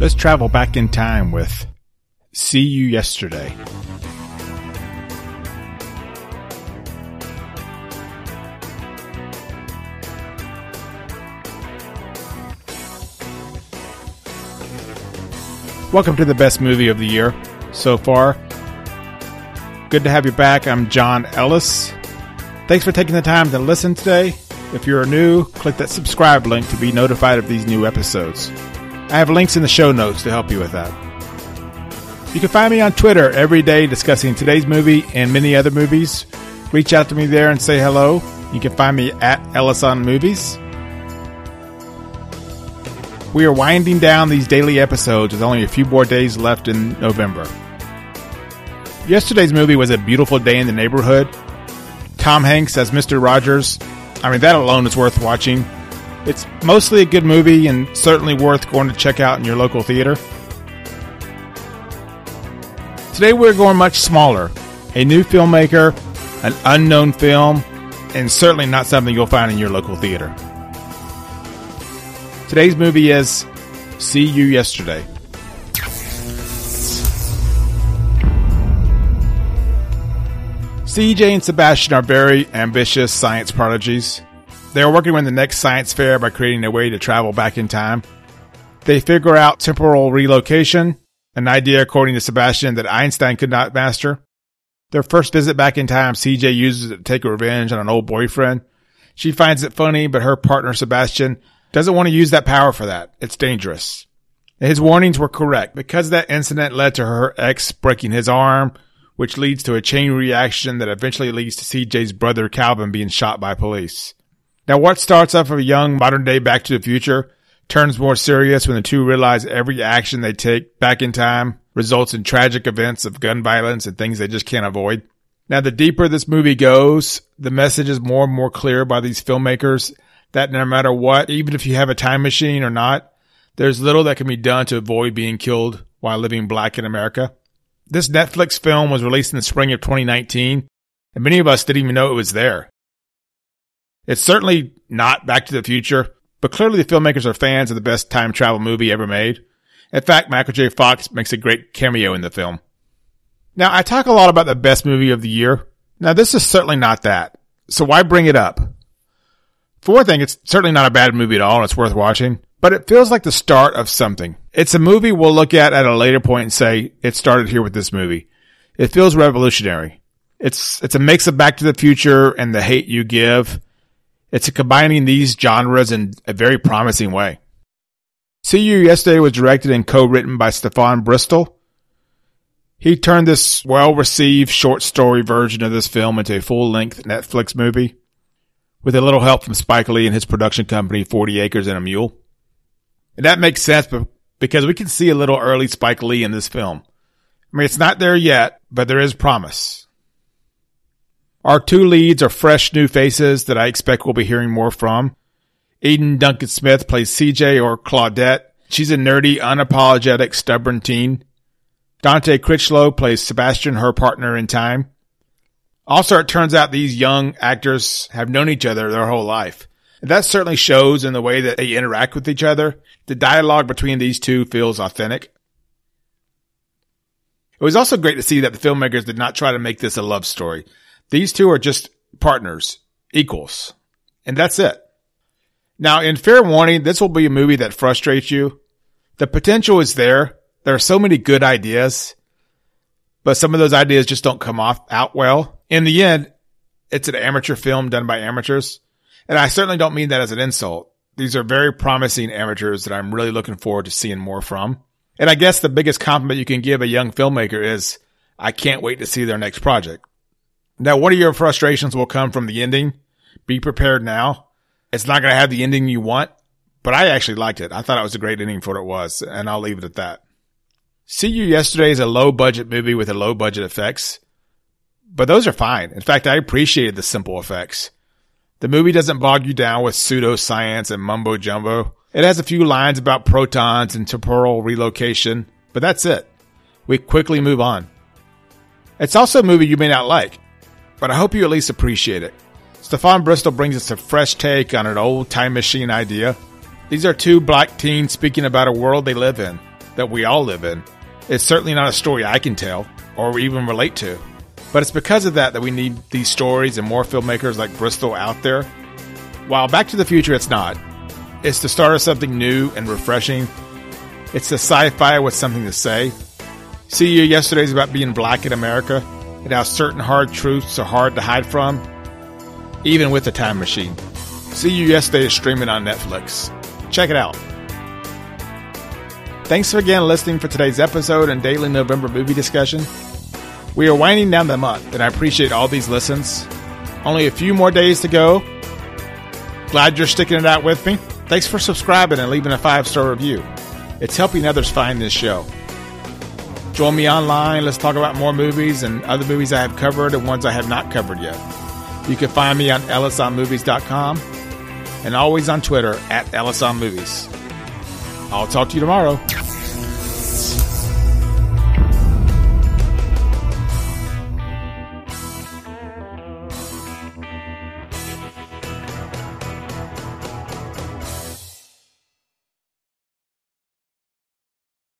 Let's travel back in time with See You Yesterday. Welcome to the best movie of the year so far. Good to have you back. I'm John Ellis. Thanks for taking the time to listen today. If you're new, click that subscribe link to be notified of these new episodes. I have links in the show notes to help you with that. You can find me on Twitter every day discussing today's movie and many other movies. Reach out to me there and say hello. You can find me at Ellison Movies. We are winding down these daily episodes with only a few more days left in November. Yesterday's movie was a beautiful day in the neighborhood. Tom Hanks as Mr. Rogers. I mean, that alone is worth watching. It's mostly a good movie and certainly worth going to check out in your local theater. Today we're going much smaller. A new filmmaker, an unknown film, and certainly not something you'll find in your local theater. Today's movie is See You Yesterday. CJ and Sebastian are very ambitious science prodigies. They are working on the next science fair by creating a way to travel back in time. They figure out temporal relocation, an idea according to Sebastian that Einstein could not master. Their first visit back in time, CJ uses it to take revenge on an old boyfriend. She finds it funny, but her partner Sebastian doesn't want to use that power for that. It's dangerous. His warnings were correct because that incident led to her ex breaking his arm, which leads to a chain reaction that eventually leads to CJ's brother Calvin being shot by police. Now, what starts off of a young modern day Back to the Future turns more serious when the two realize every action they take back in time results in tragic events of gun violence and things they just can't avoid. Now, the deeper this movie goes, the message is more and more clear by these filmmakers that no matter what, even if you have a time machine or not, there's little that can be done to avoid being killed while living black in America. This Netflix film was released in the spring of 2019, and many of us didn't even know it was there. It's certainly not Back to the Future, but clearly the filmmakers are fans of the best time travel movie ever made. In fact, Michael J. Fox makes a great cameo in the film. Now, I talk a lot about the best movie of the year. Now, this is certainly not that. So why bring it up? For one thing, it's certainly not a bad movie at all and it's worth watching, but it feels like the start of something. It's a movie we'll look at at a later point and say, it started here with this movie. It feels revolutionary. It's, it's a mix of Back to the Future and The Hate You Give. It's combining these genres in a very promising way. See You Yesterday was directed and co-written by Stefon Bristol. He turned this well-received short story version of this film into a full-length Netflix movie with a little help from Spike Lee and his production company, 40 Acres and a Mule. And that makes sense because we can see a little early Spike Lee in this film. I mean, it's not there yet, but there is promise. Our two leads are fresh new faces that I expect we'll be hearing more from. Eden Duncan Smith plays CJ or Claudette. She's a nerdy, unapologetic, stubborn teen. Dante Crichlow plays Sebastian, her partner in time. Also, it turns out these young actors have known each other their whole life. And that certainly shows in the way that they interact with each other. The dialogue between these two feels authentic. It was also great to see that the filmmakers did not try to make this a love story. These two are just partners, equals. And that's it. Now, in fair warning, this will be a movie that frustrates you. The potential is there. There are so many good ideas, but some of those ideas just don't come off out well. In the end, it's an amateur film done by amateurs. And I certainly don't mean that as an insult. These are very promising amateurs that I'm really looking forward to seeing more from. And I guess the biggest compliment you can give a young filmmaker is, I can't wait to see their next project. Now, one of your frustrations will come from the ending. Be prepared now. It's not going to have the ending you want, but I actually liked it. I thought it was a great ending for what it was, and I'll leave it at that. See You Yesterday is a low budget movie with a low budget effects, but those are fine. In fact, I appreciated the simple effects. The movie doesn't bog you down with pseudoscience and mumbo jumbo. It has a few lines about protons and temporal relocation, but that's it. We quickly move on. It's also a movie you may not like but I hope you at least appreciate it. Stefon Bristol brings us a fresh take on an old time machine idea. These are two black teens speaking about a world they live in. that we all live in. It's certainly not a story I can tell or even relate to. But it's because of that that we need these stories and more filmmakers like Bristol out there. While Back to the Future, it's not. It's the start of something new and refreshing. It's the sci-fi with something to say. See You yesterday's about being black in America and how certain hard truths are hard to hide from, even with a time machine. See You Yesterday is streaming on Netflix. Check it out. Thanks again listening for today's episode and daily November movie discussion. We are winding down the month, and I appreciate all these listens. Only a few more days to go. Glad you're sticking it out with me. Thanks for subscribing and leaving a five star review. It's helping others find this show. Join me online. Let's talk about more movies and other movies I have covered and ones I have not covered yet. You can find me on ellisonmovies.com and always on Twitter at ellisonmovies. I'll talk to you tomorrow.